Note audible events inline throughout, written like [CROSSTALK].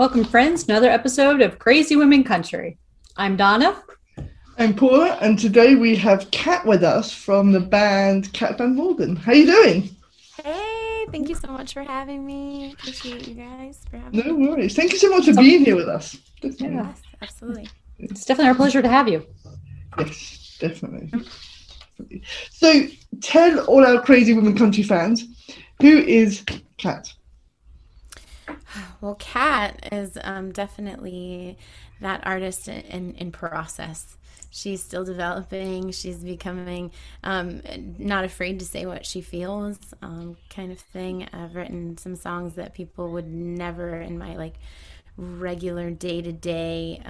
Welcome, friends, another episode of Crazy Women Country. I'm Donna. I'm Paula, and today we have Kat with us from the band Kat Van Morgan. How you doing? Hey, thank you so much for having me. Appreciate you guys for having no me. No worries. Thank you so much for being here with us. Definitely. Yes, absolutely. It's definitely our pleasure to have you. Yes, definitely. So tell all our Crazy Women Country fans, who is Kat? [SIGHS] Well, Kat is um, definitely that artist in, in process. She's still developing. She's becoming um, not afraid to say what she feels, um, kind of thing. I've written some songs that people would never in my like regular day to day.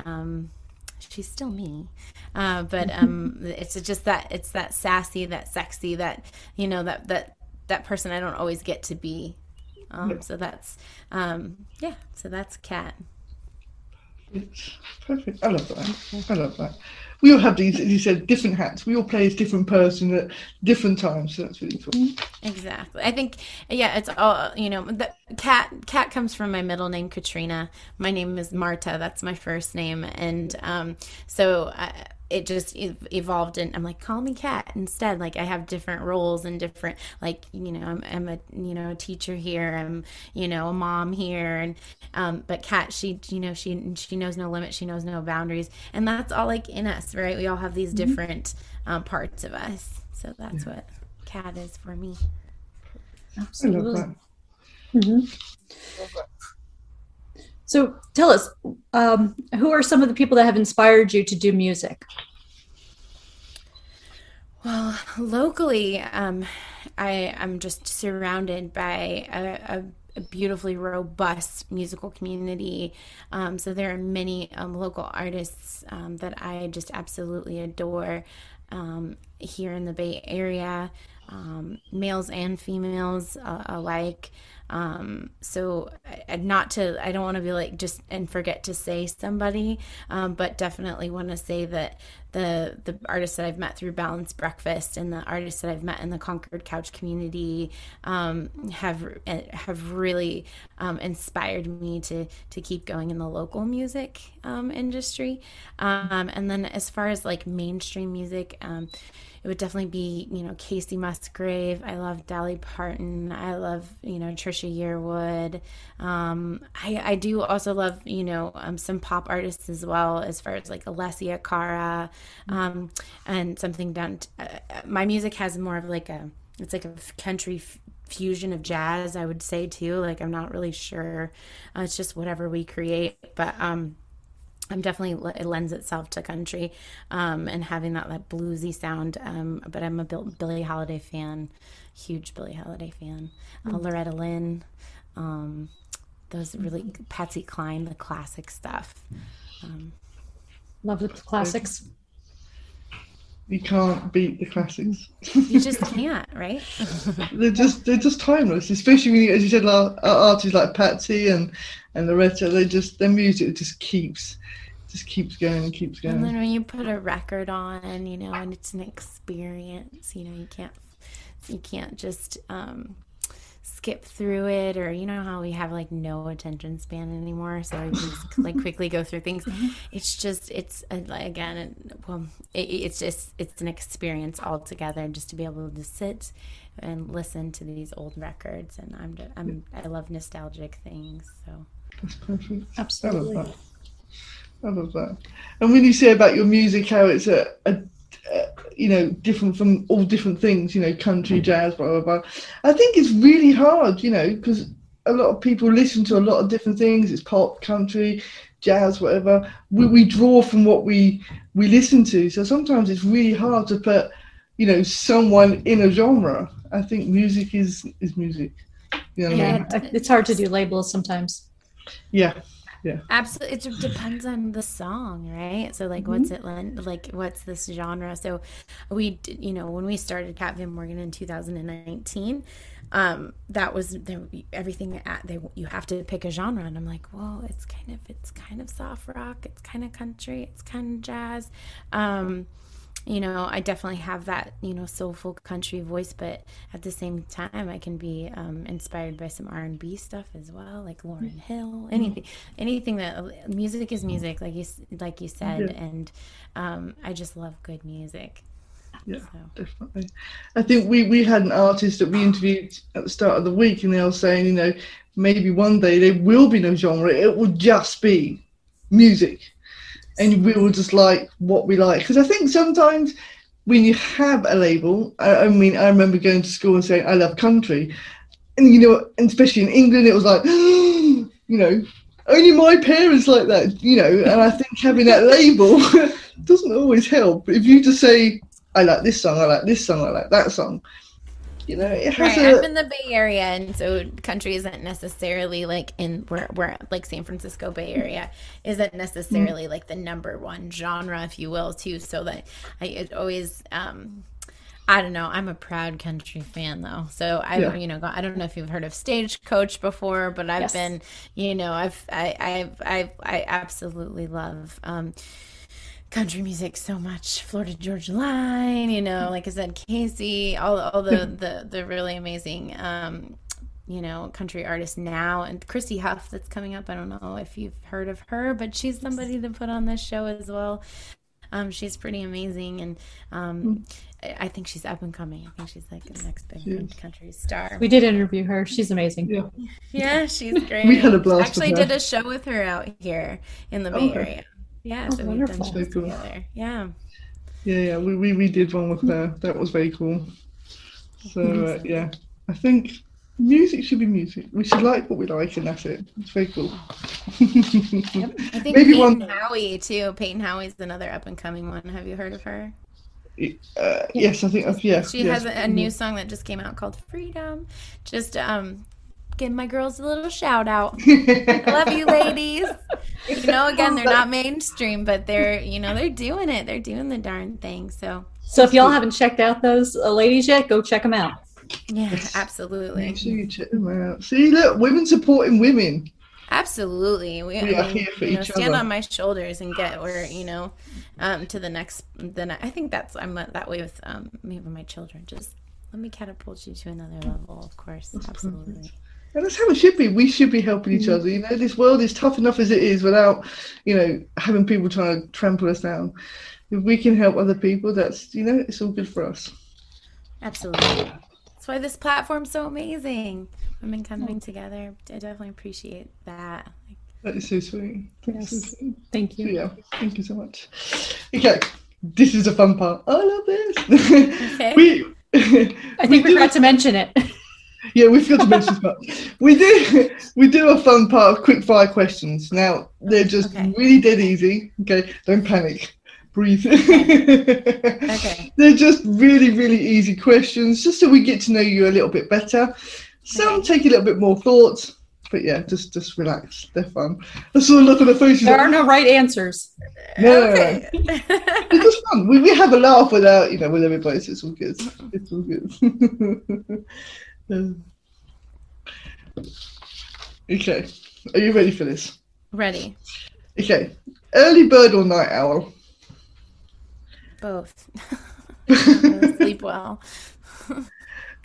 She's still me, uh, but [LAUGHS] um, it's just that it's that sassy, that sexy, that you know that that that person I don't always get to be um, so that's um, yeah. So that's cat. It's perfect. I love that. I love that. We all have these, as you said, different hats. We all play as different person at different times. So that's really cool. Exactly. I think, yeah, it's all, you know, the cat, cat comes from my middle name, Katrina. My name is Marta. That's my first name. And um, so I, it just evolved and I'm like, call me cat instead. Like I have different roles and different, like, you know, I'm, I'm a, you know, a teacher here. I'm, you know, a mom here. And, um, but cat she, you know, she, she knows no limits. She knows no boundaries. And that's all like in us, right? We all have these mm-hmm. different um, parts of us. So that's yeah. what cat is for me. Absolutely. Mm-hmm. So tell us, um, who are some of the people that have inspired you to do music? Well, locally, um, I am just surrounded by a, a, a, beautifully robust musical community. Um, so there are many um, local artists um, that I just absolutely adore um, here in the Bay Area, males and females uh, alike. Um, so not to, I don't want to be like just and forget to say somebody, um, but definitely want to say that the the artists that I've met through Balanced Breakfast and the artists that I've met in the Concord Couch community um, have have really um, inspired me to to keep going in the local music um, industry. Um, and then as far as like mainstream music um, it would definitely be, you know, Kacey Musgrave. I love Dolly Parton. I love, you know, Trisha Yearwood. Um, I, I do also love, you know, um, some pop artists as well, as far as like Alessia Cara, um, and something down. To, uh, my music has more of like a, it's like a country f- fusion of jazz, I would say too. Like I'm not really sure. Uh, it's just whatever we create, but um I'm definitely it lends itself to country um, and having that that bluesy sound. Um, but I'm a Bill, Billie Holiday fan, huge Billie Holiday fan. Uh, mm. Loretta Lynn, um, those really Patsy Cline, the classic stuff. Um, Love the classics. You can't beat the classics. you just can't, right? [LAUGHS] they're just they're just timeless, especially when you, as you said, artists like Patsy and and Loretta. They just their music just keeps just keeps going and keeps going. And then when you put a record on, you know, and it's an experience, you know, you can't you can't just um, skip through it or you know how we have like no attention span anymore? So i just like [LAUGHS] quickly go through things. Mm-hmm. it's just it's uh, again it, well it, it's just it's an experience altogether just to be able to sit and listen to these old records. And i'm just, i'm i love nostalgic things so. That's perfect. Absolutely. I love that. And when you say about your music, how it's a, a, a, you know different from all different things, you know, country, mm. jazz, blah blah blah. I think it's really hard, you know, because a lot of people listen to a lot of different things. It's pop, country, jazz, whatever. We we draw from what we we listen to. So sometimes it's really hard to put, you know, someone in a genre. I think music is is music. You know yeah, I mean? it's hard to do labels sometimes. Yeah, yeah. Absolutely, it depends on the song, right? So, like, mm-hmm. what's it like? What's this genre? So, we, you know, when we started Kat Van Morgan in 2019, um, that was there, everything. At, they you have to pick a genre, and I'm like, well, it's kind of it's kind of soft rock, it's kind of country, it's kind of jazz. Um, you know, I definitely have that, you know, soulful country voice, but at the same time, I can be um, inspired by some R and B stuff as well, like Lauryn Hill, anything, anything that music is music, like you like you said, yeah. and um, I just love good music. Yeah, so. definitely. I think we we had an artist that we interviewed at the start of the week, and they were saying, you know, maybe one day there will be no genre; it will just be music and we will just like what we like. Because I think sometimes when you have a label, I, I, mean, I remember going to school and saying I love country, and you know, and especially in England, it was like, [GASPS] you know, only my parents like that, you know. And I think having that label [LAUGHS] doesn't always help. If you just say I like this song, I like this song, I like that song, you know, it has right. a... I'm in the Bay Area, and so country isn't necessarily like in where we're like San Francisco Bay Area isn't necessarily mm. like the number one genre, if you will, too. So that I it always um I don't know. I'm a proud country fan though. So I, yeah. you know, I don't know if you've heard of Stagecoach before, but I've yes. been, you know, I've, I, I've, I've, I absolutely love, um, country music so much. Florida Georgia Line, you know, like I said, Kacey, all all the [LAUGHS] the the really amazing um, you know, country artists now and Christy Huff that's coming up. I don't know if you've heard of her, but she's somebody to put on this show as well. Um, she's pretty amazing and um, mm. I think she's up and coming. I think she's like the next big country star. We did interview her. She's amazing. Yeah, yeah she's great. [LAUGHS] we had a blast. Actually, did a show with her out here in the Bay okay. Area. Yeah, oh, so wonderful. done cool. together. Yeah. Yeah, yeah, we, we, we did one with her. That was very cool. So uh, yeah, I think music should be music. We should like what we like, and that's it. It's very cool. yep. I think Maybe Peyton one... Howie too. Peyton Howie's another up and coming one. Have you heard of her? Uh, yes, I think. yes. she yes. has a, a, new song that just came out called Freedom. Just um, give my girls a little shout out. [LAUGHS] I love you, ladies. You know, [LAUGHS] again, they're not mainstream, but they're you know they're doing it. They're doing the darn thing. So, so if y'all haven't checked out those uh, ladies yet, go check them out. Yeah, absolutely. Make sure you check them out. See, look, women supporting women. Absolutely, we, we I mean, you know, stand other. on my shoulders and get where you know um, to the next. Then I think that's I'm that way with um, me with my children. Just let me catapult you to another level. Of course, that's absolutely. Perfect. And that's how it should be. We should be helping each mm. other. You know, this world is tough enough as it is without, you know, having people trying to trample us down. If we can help other people, that's, you know, it's all good for us. Absolutely. That's why this platform's so amazing. Women coming oh. together. I definitely appreciate that. That is so sweet. Yes. So sweet. Thank you. So, yeah. Thank you so much. Okay. This is a fun part. I love this. Okay. [LAUGHS] we, I think we, we forgot to mention it. [LAUGHS] yeah, we forgot to mention that. We do we do a fun part of quick fire questions. Now they're just okay. really dead easy. Okay, don't panic. Breathe. okay. [LAUGHS] They're just really, really easy questions, just so we get to know you a little bit better. Some okay. take a little bit more thought, but yeah, just just relax. They're fun. Let's all look at the faces. There are no right answers. No, okay. [LAUGHS] it's just fun. We, we have a laugh without you know with everybody. So it's all good. It's all good. [LAUGHS] Okay. Are you ready for this? Ready. Okay. Early bird or night owl? Both. [LAUGHS] [LAUGHS] sleep well.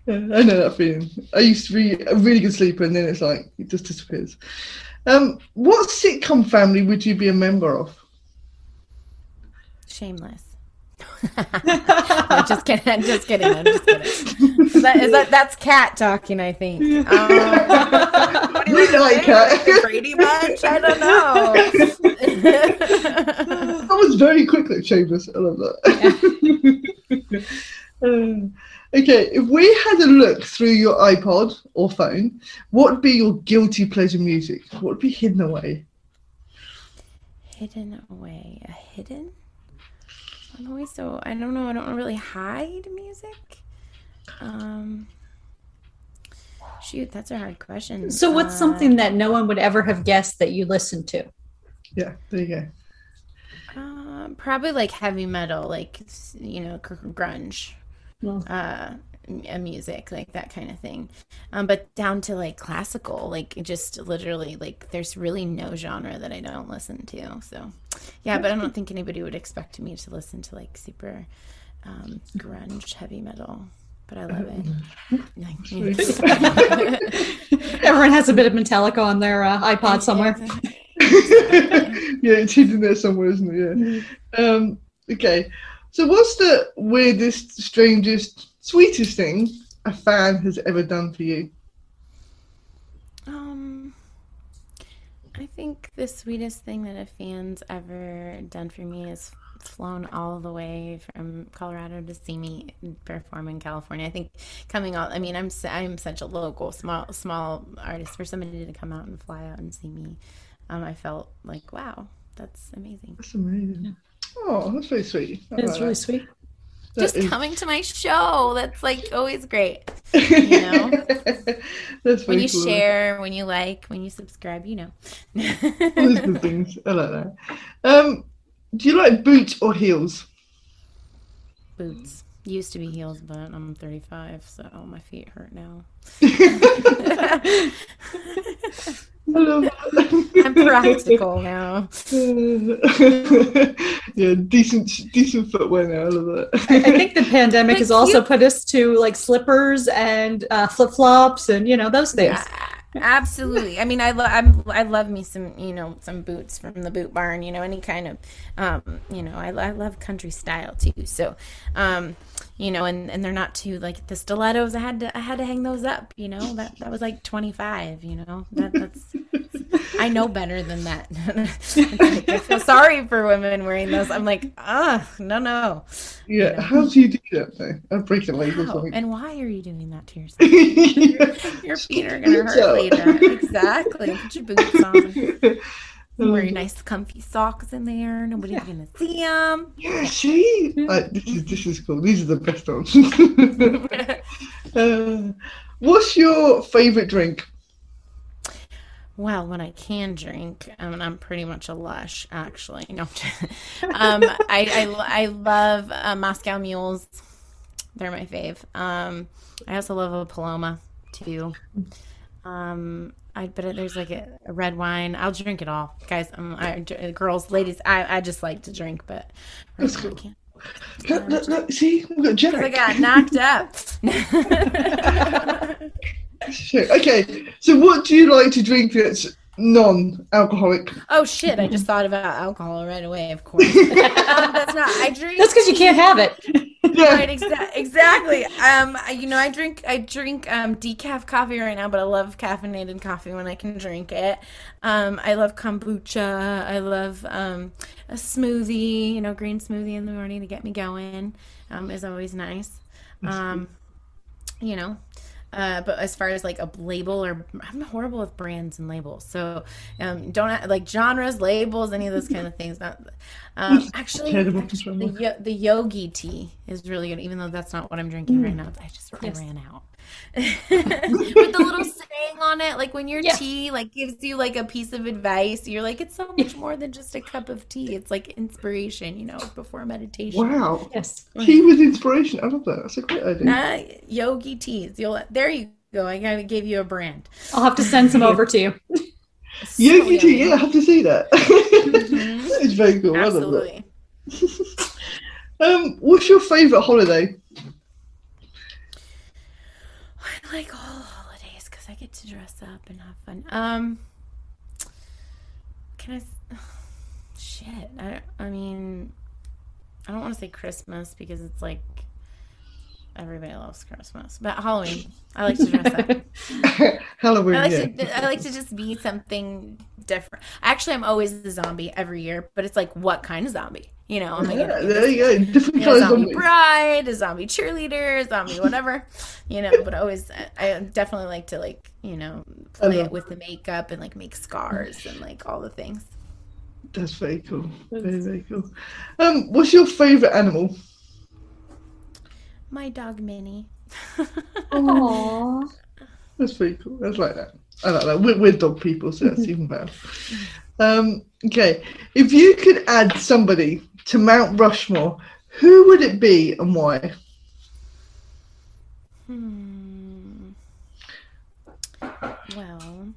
yeah, I know that feeling. I used to be a really good sleeper and then it's like it just disappears. Um, what sitcom family would you be a member of? Shameless. No, just kidding. I'm just kidding. I'm just kidding. Is that, is that that's cat talking? I think. [LAUGHS] Um, what do you like cat? Brady Bunch? I don't know. [LAUGHS] that was very quick, like Chambers. I love that. Yeah. uh, [LAUGHS] okay, if we had a look through your iPod or phone, what would be your guilty pleasure music? What would be hidden away? Hidden away. A hidden I'm always so I don't know. I don't really hide music. Um, Shoot, that's a hard question. So, what's Uh, something that no one would ever have guessed that you listened to? Yeah, there you go. Uh, probably like heavy metal, like you know, grunge, Well, uh, uh, music, like that kind of thing. Um, but down to like classical, like just literally, like there's really no genre that I don't listen to. So, yeah, but I don't think anybody would expect me to listen to like super um, grunge heavy metal. But I love it. Like, you know. Everyone has a bit of Metallica on their uh, iPod somewhere. [LAUGHS] yeah, it's hidden there somewhere, isn't it? Yeah. Um, okay. So, what's the weirdest, strangest, sweetest thing a fan has ever done for you? Um, I think the sweetest thing that a fan's ever done for me is flown all the way from Colorado to see me perform in California. I think coming out. I mean, I'm s- I'm such a local small small artist. For somebody to come out and fly out and see me, um, I felt like wow, that's amazing. That's amazing. Oh, that's very sweet. I It's like really that. sweet. Just is- coming to my show. That's like always great. You know? [LAUGHS] that's When you cool. share, when you like, when you subscribe, you know. [LAUGHS] All those good things. I like that. Um, do you like boots or heels? Boots. Used to be heels, but I'm 35, so my feet hurt now. I love that. I'm practical now. [LAUGHS] yeah, decent, decent footwear now. I love that. I think the pandemic But has also you- put us to like slippers and uh, flip flops and you know those things. Yeah, absolutely. I mean, I love I'm I love me some you know some boots from the boot barn. You know, any kind of um, you know I, I love country style too. So, um, you know, and and they're not too like the stilettos. I had to I had to hang those up. You know, that that was like twenty five. You know, that that's [LAUGHS] I know better than that. Like, [LAUGHS] I feel sorry for women wearing those. I'm like, ah, no, no. Yeah, how do you do that though? I break a leg or How? something. And why are you doing that to yourself? [LAUGHS] Your feet are gonna hurt later. Exactly. Put your boots on. Wear your nice, comfy socks in there. Nobody's gonna see them. Yeah, see, like, this is this is cool. These are the best ones. [LAUGHS] uh, what's your favorite drink? well, when I can drink, um, I'm pretty much a lush, actually. No, um, I, I I love uh, Moscow mules. They're my fave. Um, I also love a Paloma too. Um, I but there's like a, a red wine. I'll drink it all, guys. Um, I, girls, ladies, I, I just like to drink, but right That's now I cool. can't. Look, look, look, see, we've got Jack. 'Cause I got knocked up. Shit. Okay, so what do you like to drink that's non-alcoholic? oh shit! I just thought about alcohol right away. Of course, [LAUGHS] um, that's not. I drink. That's because you can't have it. Yeah, Right, exa- exactly. Um, you know, I drink I drink um decaf coffee right now, but I love caffeinated coffee when I can drink it. Um, I love kombucha. I love um a smoothie. You know, green smoothie in the morning to get me going. Um, is always nice. Um, you know. Uh, but as far as like a label or I'm horrible with brands and labels, so um, don't like genres, labels, any of those kind of [LAUGHS] things. Not um, actually, actually the, yo- the yogi tea is really good, even though that's not what I'm drinking right now. I just I Yes. ran out. [LAUGHS] With the little [LAUGHS] saying on it, like when your Yeah. tea like gives you like a piece of advice, you're like, it's so much more than just a cup of tea. It's like inspiration, you know, before meditation. wow. Yes. Tea with inspiration. I love that. That's a great idea. Uh, yogi teas. You'll there you go. I gotta give you a brand. I'll have to send some over to you. [LAUGHS] So Yogi yummy. Yeah, I have to see that. [LAUGHS] that is very cool. I love that. Absolutely. Um, what's your favourite holiday? I like all holidays because I get to dress up and have fun. Um, can I? [SIGHS] Shit. I. I mean, I don't want to say Christmas because it's like everybody loves Christmas, but Halloween. I like to dress up. [LAUGHS] Halloween. I like yeah. to. I like to just be something different. Actually, I'm always a zombie every year, but it's like what kind of zombie? You know, am I Yeah, gonna be there you go. [LAUGHS] Different you know, colours zombie bride, a zombie cheerleader, a zombie whatever, you know. But always, I I definitely like to like you know play it with the makeup and like make scars and like all the things. That's very cool. Very very cool. Um, what's your favourite animal? My dog Minnie. Aww. [LAUGHS] That's pretty cool. That's like that. I like that. We're, we're dog people, so that's [LAUGHS] even better. Um, okay, if you could add somebody to Mount Rushmore, who would it be and why? Hmm. Well,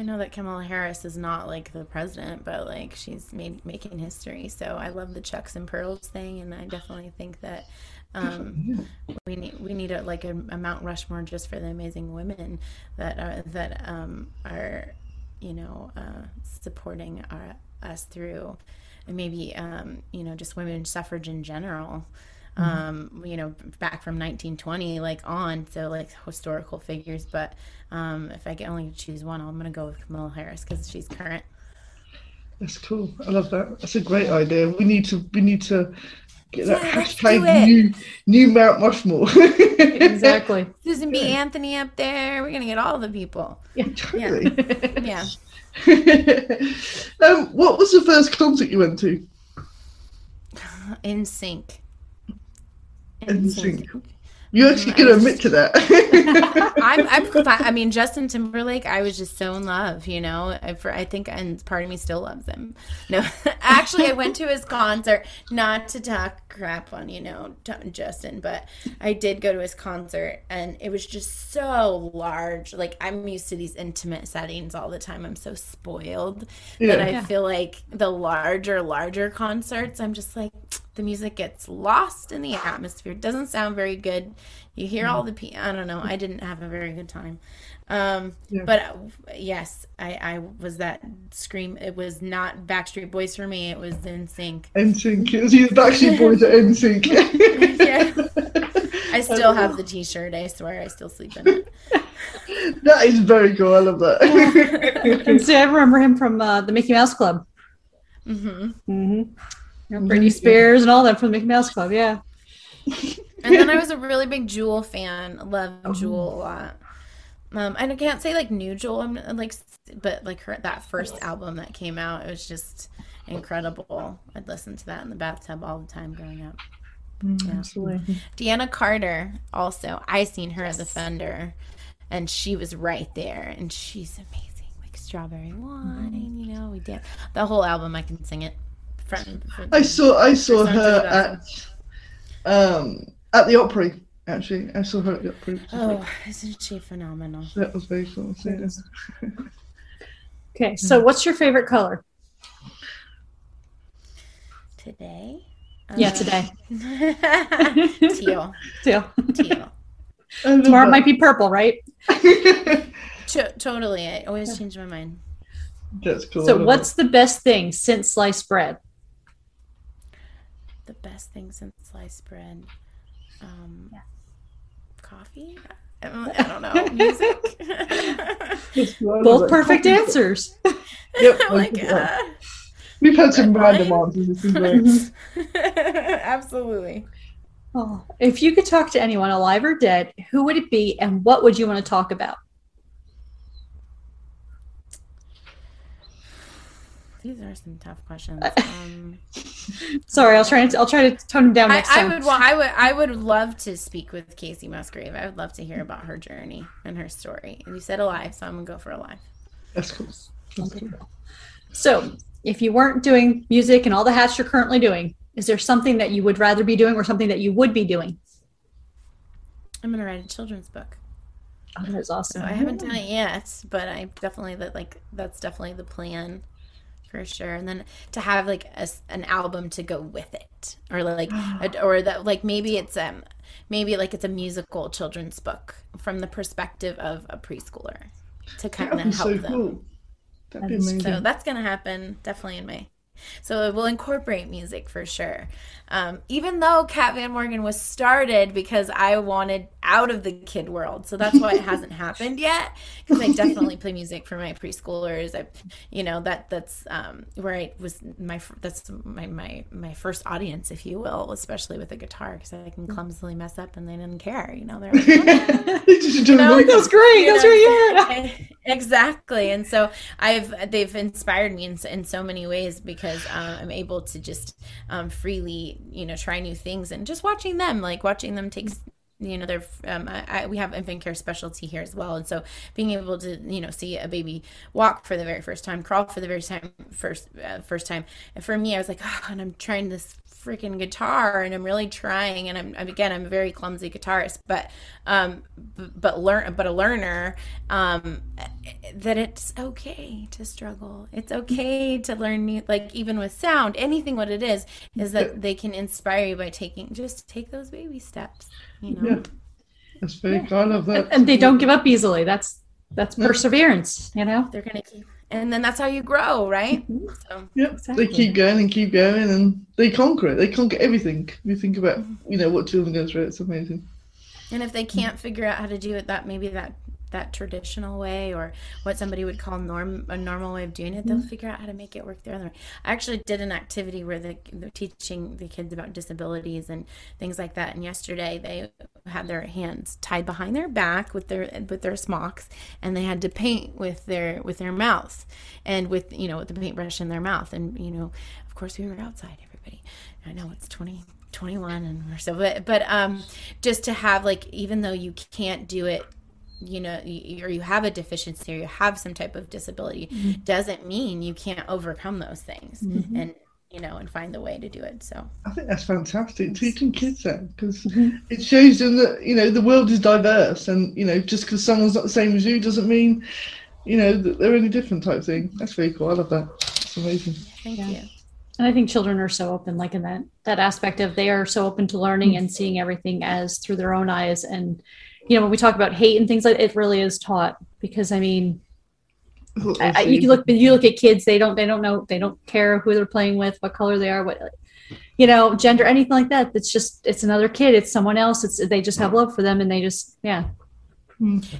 I know that Kamala Harris is not like the president, but like she's made making history. So I love the Chucks and Pearls thing, and I definitely think that um, we need we need a, like a, a Mount Rushmore just for the amazing women that are that um, are you know uh, supporting our, us through, and maybe um, you know just women's suffrage in general um, you know, back from 1920, like on, so like historical figures. But um, if I can only choose one, I'm gonna go with Kamala Harris because she's current. That's cool. I love that. That's a great idea. We need to we need to get that Yeah, let's hashtag new new Mount Rushmore. Exactly. [LAUGHS] Susan B. Anthony up there. We're gonna get all the people. Yeah, Totally. [LAUGHS] Yeah. [LAUGHS] um, what was the first concert you went to? NSYNC. NSYNC. You mm, actually can admit to that. [LAUGHS] I'm, I'm, [LAUGHS] fi- I mean, Justin Timberlake. I was just so in love, you know. I, for, I think, and part of me still loves him. No, [LAUGHS] actually, I went to his concert not to talk crap on, you know, Justin, but I did go to his concert, and it was just so large. Like I'm used to these intimate settings all the time. I'm so spoiled that I Yeah. feel like the larger, larger concerts, I'm just like the music gets lost in the atmosphere. It doesn't sound very good. You hear all the pe- I don't know. I didn't have a very good time. Um, Yeah. but uh, yes, I, I was that scream. It was not Backstreet Boys for me. It was In Sync. NSYNC. It was [LAUGHS] either Backstreet Boys or NSYNC. Yeah. I still have the T-shirt. I swear, I still sleep in it. [LAUGHS] that is very cool. I love that. [LAUGHS] And so I remember him from uh, the Mickey Mouse Club. Mm-hmm. Mm-hmm. Britney mm-hmm. Spears and all that from the Mickey Mouse Club. Yeah. [LAUGHS] And then I was a really big Jewel fan. Love oh. Jewel a lot. Um, and I can't say like new Jewel, I'm uh, like, but like her that first album that came out, it was just incredible. I'd listen to that in the bathtub all the time growing up. Mm, yeah. Absolutely. Deana Carter, also, I seen her at the Fender, and she was right there, and she's amazing. Like Strawberry Wine, mm-hmm. you know, we did the whole album. I can sing it. Front, front- I saw I saw First her at um at the Opry. Actually, I saw her at the Opry. Oh, isn't she phenomenal? That was very cool. So, yeah. [LAUGHS] Okay. So what's your favorite color? Today? Yeah, today. [LAUGHS] teal. Too. [LAUGHS] Teal. I Tomorrow that. might be purple, right? To- totally. I always change my mind. That's cool. So what's the best thing since sliced bread? The best thing since sliced bread. Um, Coffee? I don't, know. [LAUGHS] Music? it. I love Both that. perfect answers. [LAUGHS] Yep, [LAUGHS] like, uh, We've had some Red random wine? answers. This is great. absolutely. Oh, if you could talk to anyone, alive or dead, who would it be, and what would you want to talk about? These are some tough questions. [LAUGHS] Um, Sorry, I'll try to I'll try to tone them down I, next I would, well, I would, I would love to speak with Kacey Musgrave. I would love to hear about her journey and her story. And you said alive, so I'm gonna go for alive. That's cool. That's cool. So, if you weren't doing music and all the hats you're currently doing, is there something that you would rather be doing, or something that you would be doing? I'm gonna write a children's book. Oh, that is So awesome. I haven't done it yet, but I definitely that like that's definitely the plan for sure. And then to have like a s an album to go with it, or like [GASPS] a, or that like maybe it's um maybe like it's a musical children's book from the perspective of a preschooler to kind of help so them. cool. That'd be amazing. So that's gonna happen definitely in May. So it will incorporate music for sure. Um, even though Kat Van Morgan was started because I wanted out of the kid world, so that's why it hasn't [LAUGHS] happened yet. Because I definitely play music for my preschoolers. I, you know, that that's um, where I was my that's my my my first audience, if you will, especially with the guitar because I can clumsily mess up and they didn't care. You know, they're like, [LAUGHS] just enjoy No, music. That's great. you That's right. Yeah. [LAUGHS] exactly and so i've they've inspired me in, in so many ways because um, i'm able to just um, freely you know try new things and just watching them like watching them take you know they're um, I, we have infant care specialty here as well. And so being able to you know see a baby walk for the very first time crawl for the very time first uh, first time and for me i was like oh and i'm trying this freaking guitar and i'm really trying and i'm, I'm again i'm a very clumsy guitarist but um but learn but a learner um that it's okay to struggle it's okay to learn new like even with sound anything what it is is that they can inspire you by taking just take those baby steps you know Yeah. That's very Yeah. I love that. and they don't give up easily. That's that's perseverance, you know. they're gonna keep and then that's how you grow right so Yep. Exactly. They keep going and keep going and they conquer it. They conquer everything. You think about, Mm-hmm. you know, what children go through. It's amazing. and if they can't figure out how to do it that maybe that that traditional way or what somebody would call norm a normal way of doing it they'll figure out how to make it work their other way. I actually did an activity where they, they're teaching the kids about disabilities and things like that and yesterday they had their hands tied behind their back with their with their smocks and they had to paint with their with their mouth and with you know with the paintbrush in their mouth and you know of course we were outside everybody. I know it's 20 21 and we're so but, but um just to have like even though you can't do it you know you, or you have a deficiency or you have some type of disability mm-hmm. doesn't mean you can't overcome those things mm-hmm. and you know and find the way to do it so I think that's fantastic. Teaching kids that because mm-hmm. it shows them that you know the world is diverse, and you know just because someone's not the same as you doesn't mean you know that they're any different type thing. That's very cool. I love that. It's amazing. thank Yeah. you And I think children are so open, like in that that aspect of they are so open to learning mm. and seeing everything as through their own eyes. And you know, when we talk about hate and things like it really is taught because I mean, I, I- you can look you look at kids, they don't they don't know they don't care who they're playing with, what color they are, what you know, gender, anything like that. It's just it's another kid, it's someone else. It's they just have mm. love for them and they just yeah.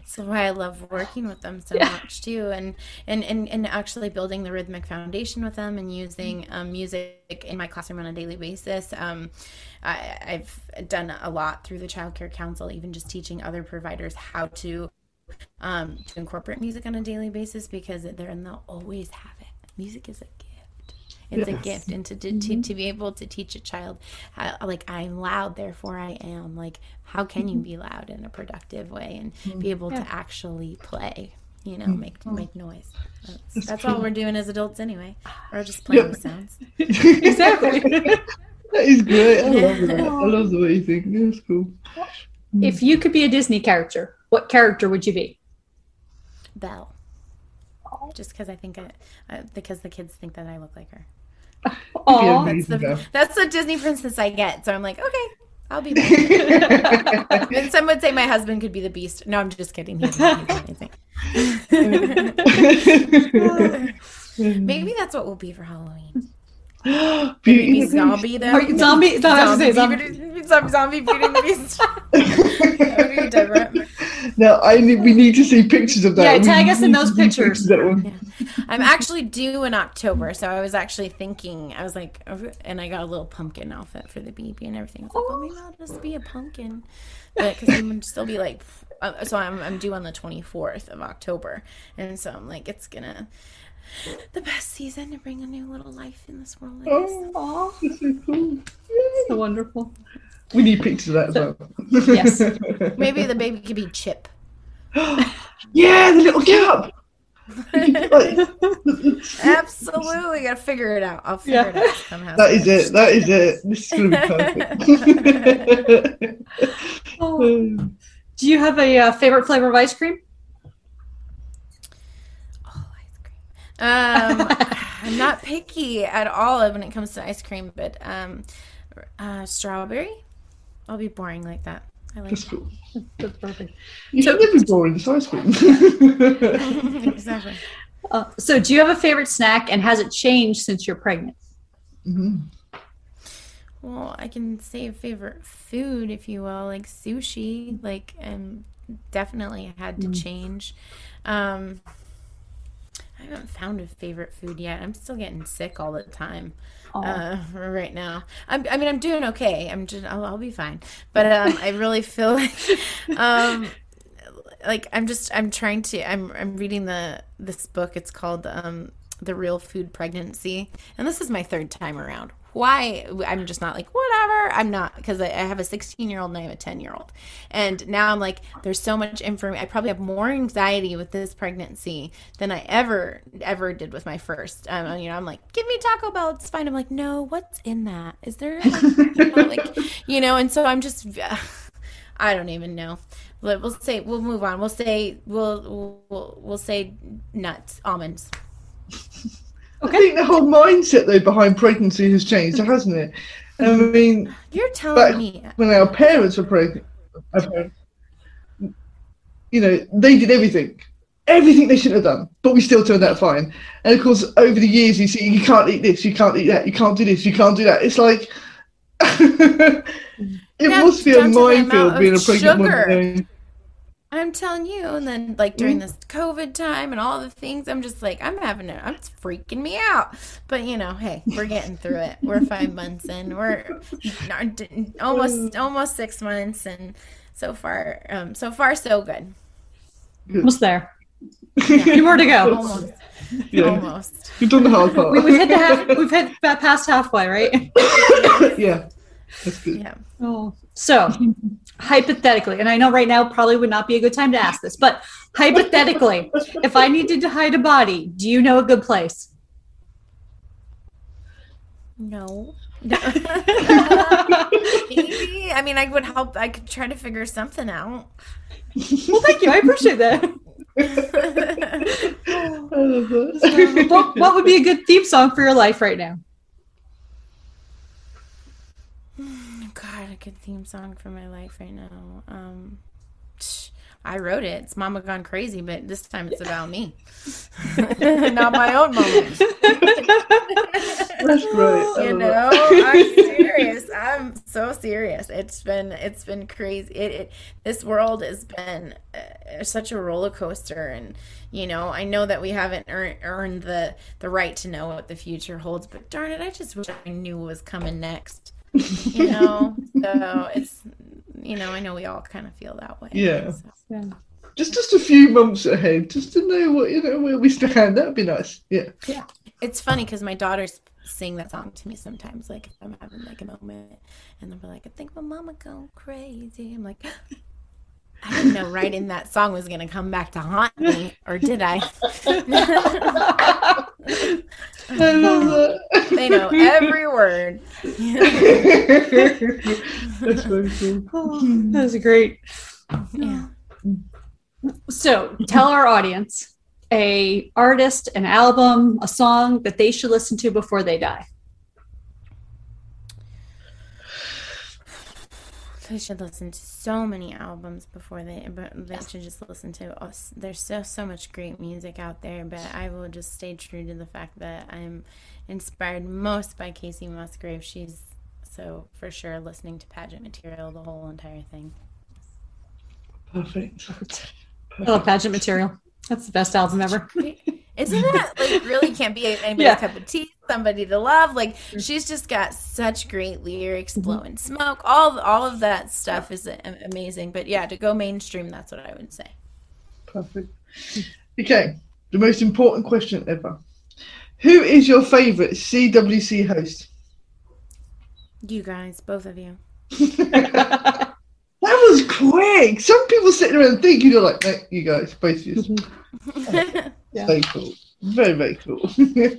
So why i love working with them so Yeah. much too and, and and and actually building the rhythmic foundation with them and using um, music in my classroom on a daily basis. Um, I, i've done a lot through the child care council even just teaching other providers how to um, to incorporate music on a daily basis because they're and they'll always have it. Music is a gift it's a gift and to, to, to, mm-hmm. to be able to teach a child how, like i'm loud therefore i am like how can you mm-hmm. be loud in a productive way and mm-hmm. be able Yeah. to actually play you know make make noise that's, that's all we're doing as adults anyway we're just playing Yeah. with sounds [LAUGHS] Exactly. that is great. I love that. I love the way you think. That's cool. Mm. if you could be a Disney character, what character would you be? belle just because i think I, uh, because the kids think that i look like her Oh, that's the that's the disney princess i get so i'm like okay i'll be [LAUGHS] and some would say my husband could be the beast no i'm just kidding he anything [LAUGHS] maybe that's what we'll be for halloween [GASPS] Maybe Beauty. zombie though. Are you zombie? No, I was gonna say zombie, zombie. Beauty- zombie, zombie Beauty and the Beast. [LAUGHS] That would be different. No, I need, we need to see pictures of that. Yeah, We tag us in those to pictures. of That one. I'm actually due in October, so I was actually thinking, I was like, and I got a little pumpkin outfit for the baby and everything. I was like, well, maybe I'll just be a pumpkin, but because I'm gonna still be like, uh, so I'm I'm due on the 24th of October, and so I'm like, it's gonna the best season to bring a new little life in this world. I guess. Oh, Aw, that's so cool. so wonderful. We need pictures of that as well. Yes. [LAUGHS] Maybe the baby could be Chip. [GASPS] yeah, the little gap. [LAUGHS] Absolutely, gotta figure it out. I'll figure it out somehow. That is it. That is it. This is gonna be [LAUGHS] perfect. Oh. Do you have a uh, favorite flavor of ice cream? Oh, ice cream. Um, I'm not picky at all when it comes to ice cream, but um, uh, strawberry. I'll be boring like that. I like That's cool. [LAUGHS] That's perfect. You So- should never be boring. It's ice cream. [LAUGHS] [LAUGHS] exactly. Uh, so, do you have a favorite snack, and has it changed since you're pregnant? Mhm. Well, I can say a favorite food, if you will, like sushi. Like, um, definitely had to change. Um, I haven't found a favorite food yet. I'm still getting sick all the time. Uh, right now. I'm, I mean, I'm doing okay. I'm just, I'll, I'll be fine. But um, I really [LAUGHS] feel like, um, like I'm just, I'm trying to. I'm, I'm reading the this book. It's called um, the Real Food Pregnancy, and this is my third time around. Why i'm just not like whatever. I'm not because I, I have a 16 year old and i have a 10 year old and now i'm like there's so much information i probably have more anxiety with this pregnancy than i ever ever did with my first. Um, you know i'm like give me taco bell it's fine. I'm like no what's in that? Is there like, you know, like [LAUGHS] you know? And so i'm just [SIGHS] i don't even know. But we'll say we'll move on. We'll say we'll we'll, we'll say nuts almonds [LAUGHS] I think the whole mindset though behind pregnancy has changed, hasn't it? I mean, you're telling me when our parents were pregnant, parents, you know, they did everything, everything they should have done, but we still turned out fine. And of course, over the years, you see, you can't eat this, you can't eat that, you can't do this, you can't do that. It's like [LAUGHS] it Yeah, must be a minefield being a pregnant sugar. woman. I'm telling you, and then like during Mm. this COVID time and all the things, I'm just like, I'm having it. I'm it's freaking me out. But you know, hey, we're getting through it. We're [LAUGHS] five months in. We're almost almost six months, and so far, um, so far so good. Almost there. Few [LAUGHS] more to go. Almost, Yeah, almost. you've done the hard part. We, we've hit the half, we've hit past halfway, right? [LAUGHS] yeah, that's good. Yeah. Oh, so hypothetically, and I know right now probably would not be a good time to ask this, but hypothetically, if I needed to hide a body, do you know a good place? No. [LAUGHS] [LAUGHS] Maybe. I mean, I would help. I could try to figure something out. Well, thank you. I appreciate that. [LAUGHS] I what, what would be a good theme song for your life right now? A theme song for my life right now. Um, I wrote it. It's Mama Gone Crazy, but this time it's about me, [LAUGHS] not my own moment. That's. You know, I'm serious. I'm so serious. It's been it's been crazy. It, it this world has been uh, such a roller coaster, and you know, I know that we haven't earned earned the the right to know what the future holds. But darn it, I just wish I knew what was coming next. You know, [LAUGHS] so it's you know, I know we all kind of feel that way. Yeah. So. Yeah. just just a few months ahead, just to know what you know where we stand. That'd be nice. Yeah. Yeah it's funny because my daughters sing that song to me sometimes, like if I'm having like a moment, and they'll be like, "I think my mama go crazy." I'm like, I didn't know writing that song was gonna come back to haunt me, or did I? I [LAUGHS] they know every word. that. That's very cool. Oh, that was great. yeah. So tell our audience a artist, an album, a song that they should listen to before they die. They should listen to so many albums before they, but they should just listen to us. There's so so much great music out there, but I will just stay true to the fact that I'm inspired most by Kacey Musgrave. She's so for sure listening to pageant material, the whole entire thing. Perfect. I love pageant material. That's the best album ever. Isn't that like really can't be [LAUGHS] anybody's Yeah. cup of tea? Somebody to love. Like mm-hmm. she's just got such great lyrics, mm-hmm. blowing smoke. All all of that stuff is amazing. But yeah, to go mainstream, that's what I would say. Perfect. Okay, the most important question ever. Who is your favourite CWC host? You guys, both of you. [LAUGHS] That was quick. Some people sitting around think, you're like, no, you guys, both of you. [LAUGHS] Yeah. Very cool. Very, very cool. [LAUGHS] this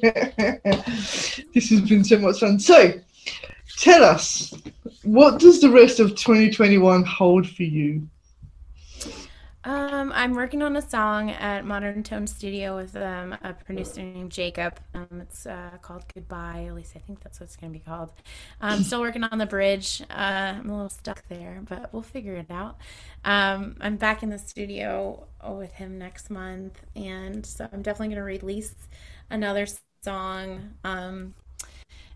has been so much fun. So, tell us, what does the rest of 2021 hold for you? Um, I'm working on a song at Modern Tone Studio with um, a producer named Jacob. Um, it's uh, called Goodbye. At least I think that's what it's going to be called. I'm [LAUGHS] still working on the bridge. Uh, I'm a little stuck there, but we'll figure it out. Um, I'm back in the studio with him next month, and so I'm definitely going to release another song.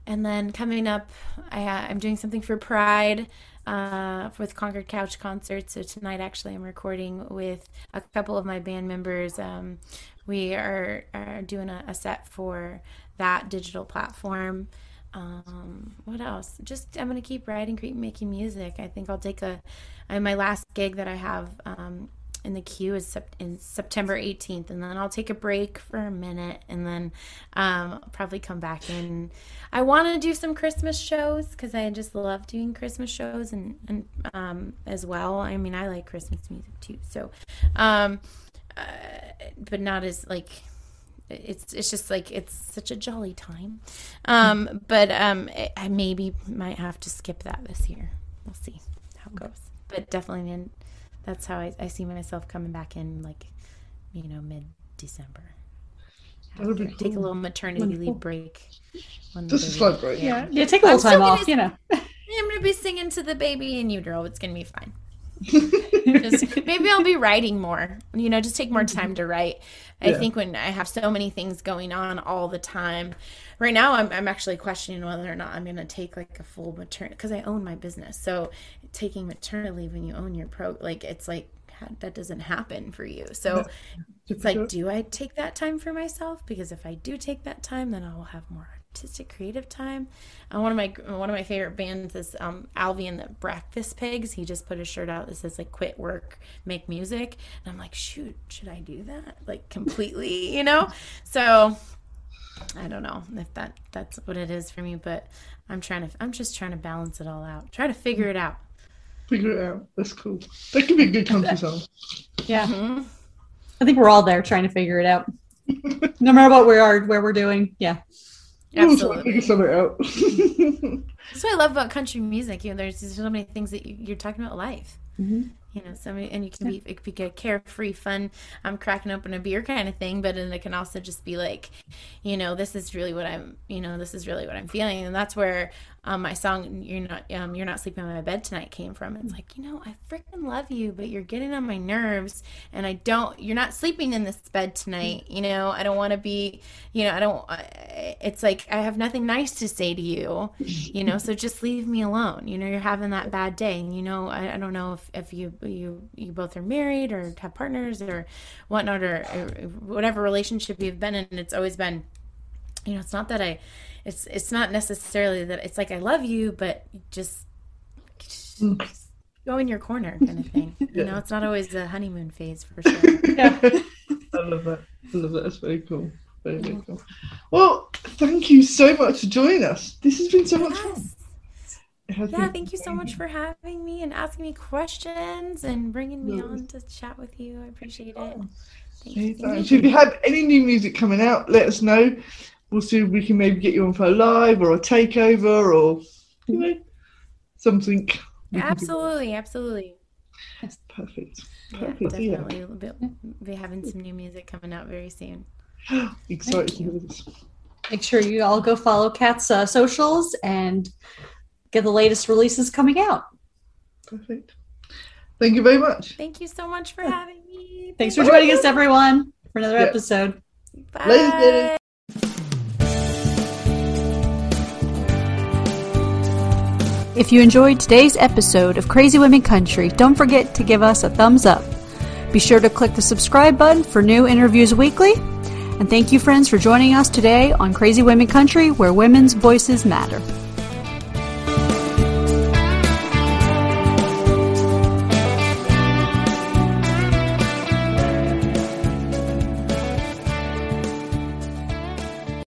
And then coming up, I, uh, I'm doing something for Pride uh, with Concord Couch Concert. So tonight, actually, I'm recording with a couple of my band members. Um, we are, are doing a, a set for that digital platform. Um, what else? Just I'm gonna keep writing, keep making music. I think I'll take a. I, my last gig that I have um, in the queue is September 18th, and then I'll take a break for a minute, and then um, I'll probably come back in. I want to do some Christmas shows because I just love doing Christmas shows and and um, as well. I mean, I like Christmas music too, so um, uh, but not as like it's it's just like it's such a jolly time. Um, but um, I maybe might have to skip that this year. We'll see how it goes. But definitely, in, that's how I, I see myself coming back in, like you know, mid December. That'll be Take a little maternity Wonderful. leave break. when Just a the slight break. Yeah, yeah. Take a little I'm time off. gonna- You know. [LAUGHS] I'm gonna be singing to the baby in utero. It's gonna be fine. [LAUGHS] just, maybe I'll be writing more. You know, just take more time to write. I Yeah. think when I have so many things going on all the time, right now I'm, I'm actually questioning whether or not I'm going to take like a full maternity because I own my business. So taking maternity leave when you own your pro, like it's like that doesn't happen for you. So it's like, do I take that time for myself? Because if I do take that time, then I will have more artistic, creative time. And one of my one of my favorite bands is um, Alvy and the Breakfast Pigs. He just put a shirt out that says like "Quit work, make music," and I'm like, shoot, should I do that? Like completely, [LAUGHS] you know? So I don't know if that that's what it is for me, but I'm trying to. I'm just trying to balance it all out. Try to figure it out. Figure it out. That's cool. That could be a good country song. [LAUGHS] Yeah. Mhm. I think we're all there trying to figure it out. [LAUGHS] no matter what we are, where we're doing. Yeah. We'll try to figure Absolutely. out. [LAUGHS] That's what I love about country music. You know, there's there's so many things that you, you're talking about life. Mhm. You know, so and you can be it could be a carefree, fun. I'm cracking open a beer kind of thing, but then it can also just be like, you know, this is really what I'm. You know, this is really what I'm feeling, and that's where um, my song "You're Not um, You're Not Sleeping on My Bed Tonight" came from. It's like, you know, I freaking love you, but you're getting on my nerves, and I don't. You're not sleeping in this bed tonight. You know, I don't want to be. You know, I don't. I- It's like I have nothing nice to say to you. [LAUGHS] You know, so just leave me alone. You know, you're having that bad day, and you know, I, I don't know if if you you you both are married or have partners or whatnot or, or whatever relationship you've been in. It's always been you know it's not that i it's it's not necessarily that it's like i love you but just, just go in your corner kind of thing you know it's not always the honeymoon phase for sure [LAUGHS] Yeah. I love that. I love that. That's very cool. Very, very cool. Well, thank you so much for joining us. This has been so much fun. yes. It has yeah been- thank you so much for having me and asking me questions and bringing me on to chat with you i appreciate it Thank you. So if you have any new music coming out, let us know. We'll see if we can maybe get you on for a live or a takeover or you know something. we can do. absolutely absolutely Perfect. Perfect. Yeah. definitely we'll be, be having some new music coming out very soon [GASPS] Excited to you. hear this. Make sure you all go follow Kat's uh, socials and get the latest releases coming out. Perfect. Thank you very much. thank you so much for having me Thanks for joining us, everyone, for another Yeah. episode. Bye. Ladies and gentlemen. If you enjoyed today's episode of Crazy Women Country, don't forget to give us a thumbs up. Be sure to click the subscribe button for new interviews weekly. And thank you, friends, for joining us today on Crazy Women Country, where women's voices matter.